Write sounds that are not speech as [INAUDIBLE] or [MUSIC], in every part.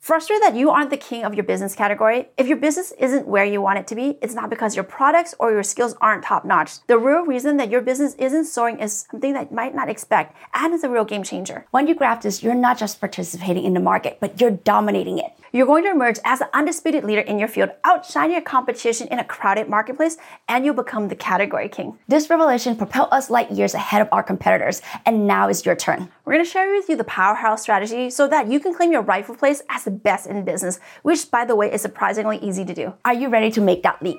Frustrated that you aren't the king of your business category? If your business isn't where you want it to be, it's not because your products or your skills aren't top notch. The real reason that your business isn't soaring is something that you might not expect and is a real game changer. When you grab this, you're not just participating in the market, but you're dominating it. You're going to emerge as an undisputed leader in your field, outshine your competition in a crowded marketplace, and you'll become the category king. This revelation propelled us light years ahead of our competitors, and now is your turn. We're going to share with you the powerhouse strategy so that you can claim your rightful place as the best in business, which, by the way, is surprisingly easy to do. Are you ready to make that leap?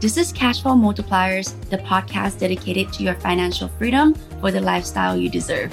This is Cashflow Multipliers, the podcast dedicated to your financial freedom for the lifestyle you deserve.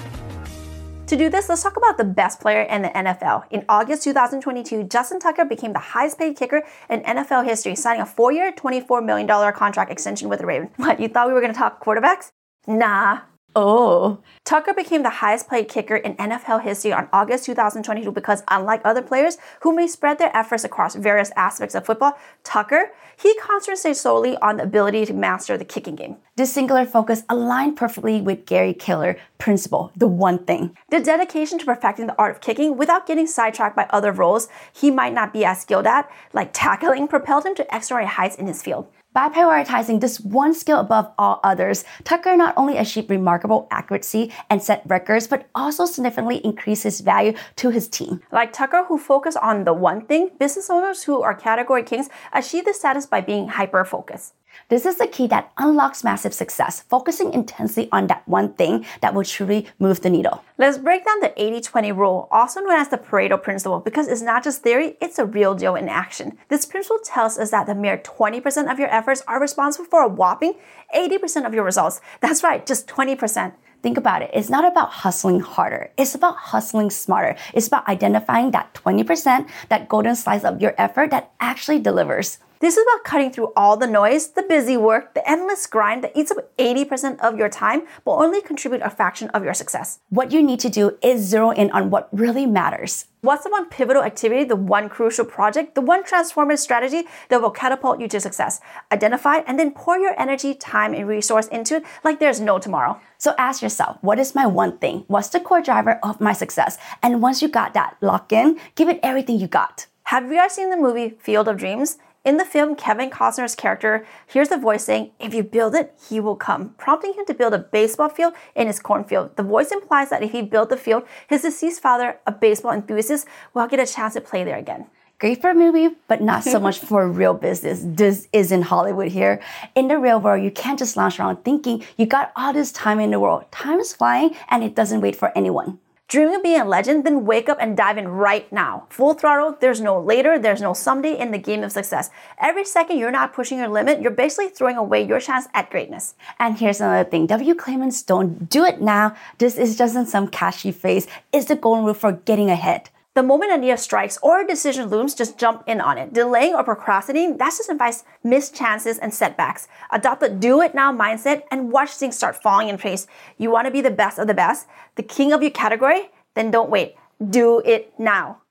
To do this, let's talk about the best player in the NFL. In August 2022, Justin Tucker became the highest paid kicker in NFL history, signing a four year, $24 million contract extension with the Ravens. [LAUGHS] What, you thought we were going to talk quarterbacks? Nah, Oh. Tucker became the highest paid kicker in NFL history on August 2022 because, unlike other players who may spread their efforts across various aspects of football, Tucker, he concentrates solely on the ability to master the kicking game. This singular focus aligned perfectly with Gary Keller principle, the one thing. The dedication to perfecting the art of kicking without getting sidetracked by other roles he might not be as skilled at, like tackling, propelled him to extraordinary heights in his field. By prioritizing this one skill above all others, Tucker not only achieved remarkable accuracy and set records, but also significantly increased his value to his team. Like Tucker, who focused on the one thing, business owners who are category kings achieve this status by being hyper focused. This is the key that unlocks massive success, focusing intensely on that one thing that will truly move the needle. Let's break down the 80 20 rule, also known as the Pareto principle, because it's not just theory, it's a real deal in action. This principle tells us that the mere 20% of your efforts are responsible for a whopping 80% of your results. That's right, just 20%. Think about it. It's not about hustling harder. It's about hustling smarter. It's about identifying that 20%, that golden slice of your effort that actually delivers. This is about cutting through all the noise, the busy work, the endless grind that eats up 80% of your time, but only contribute a fraction of your success. What you need to do is zero in on what really matters. What's the one pivotal activity, the one crucial project, the one transformative strategy that will catapult you to success? Identify and then pour your energy, time, and resource into it like there's no tomorrow. So ask yourself, what is my one thing? What's the core driver of my success? And once you got that lock in, give it everything you got. Have you guys seen the movie Field of Dreams? In the film, Kevin Costner's character hears the voice saying, If you build it, he will come, prompting him to build a baseball field in his cornfield. The voice implies that if he built the field, his deceased father, a baseball enthusiast, will get a chance to play there again. Great for a movie, but not so much for real business. This isn't Hollywood here. In the real world, you can't just lounge around thinking you got all this time in the world. Time is flying and it doesn't wait for anyone. Dreaming of being a legend? Then wake up and dive in right now. Full throttle, there's no later, there's no someday in the game of success. Every second you're not pushing your limit, you're basically throwing away your chance at greatness. And here's another thing W. Clayman's don't do it now. This is just in some catchy phrase. It's the golden rule for getting ahead. The moment an idea strikes or a decision looms, just jump in on it. Delaying or procrastinating, that's just advice, missed chances and setbacks. Adopt the do it now mindset and watch things start falling in place. You want to be the best of the best, the king of your category? Then don't wait. Do it now.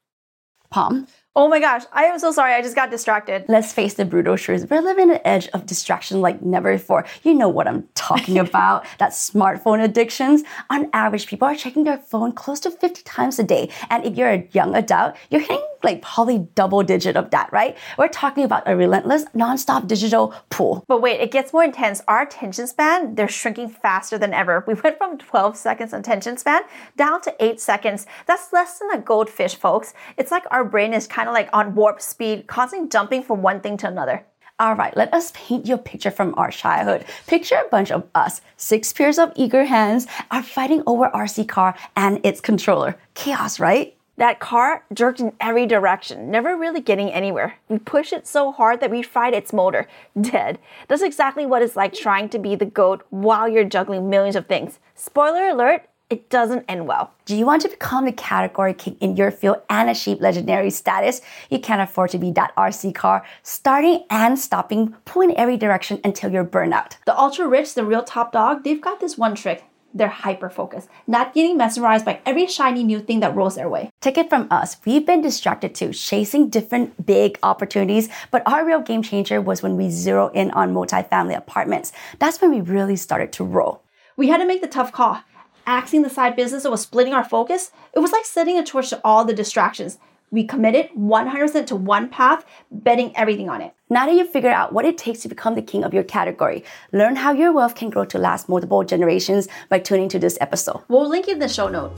Palm. Oh my gosh, I am so sorry. I just got distracted. Let's face the brutal truth. We're living an edge of distraction like never before. You know what I'm talking [LAUGHS] about. that smartphone addictions. On average, people are checking their phone close to 50 times a day. And if you're a young adult, you're hitting like probably double digit of that, right? We're talking about a relentless, non-stop digital pool. But wait, it gets more intense. Our attention span, they're shrinking faster than ever. We went from 12 seconds attention span down to 8 seconds. That's less than a goldfish, folks. It's like our brain is kind of like on warp speed, constantly jumping from one thing to another. All right, let us paint you a picture from our childhood. Picture a bunch of us, six pairs of eager hands, are fighting over RC car and its controller. Chaos, right? That car jerked in every direction, never really getting anywhere. We push it so hard that we fried its motor, dead. That's exactly what it's like trying to be the goat while you're juggling millions of things. Spoiler alert, it doesn't end well. Do you want to become the category king in your field and achieve legendary status? You can't afford to be that RC car, starting and stopping, pulling every direction until you're burned out. The ultra rich, the real top dog, they've got this one trick. They're hyper focused, not getting mesmerized by every shiny new thing that rolls their way. Take it from us. We've been distracted too, chasing different big opportunities, but our real game changer was when we zero in on multifamily apartments. That's when we really started to roll. We had to make the tough call axing the side business or was splitting our focus, it was like setting a torch to all the distractions. We committed 100% to one path, betting everything on it. Now that you've figured out what it takes to become the king of your category, learn how your wealth can grow to last multiple generations by tuning to this episode. We'll link it in the show note.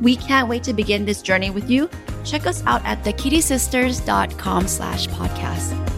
We can't wait to begin this journey with you. Check us out at thekittysisters.com slash podcast.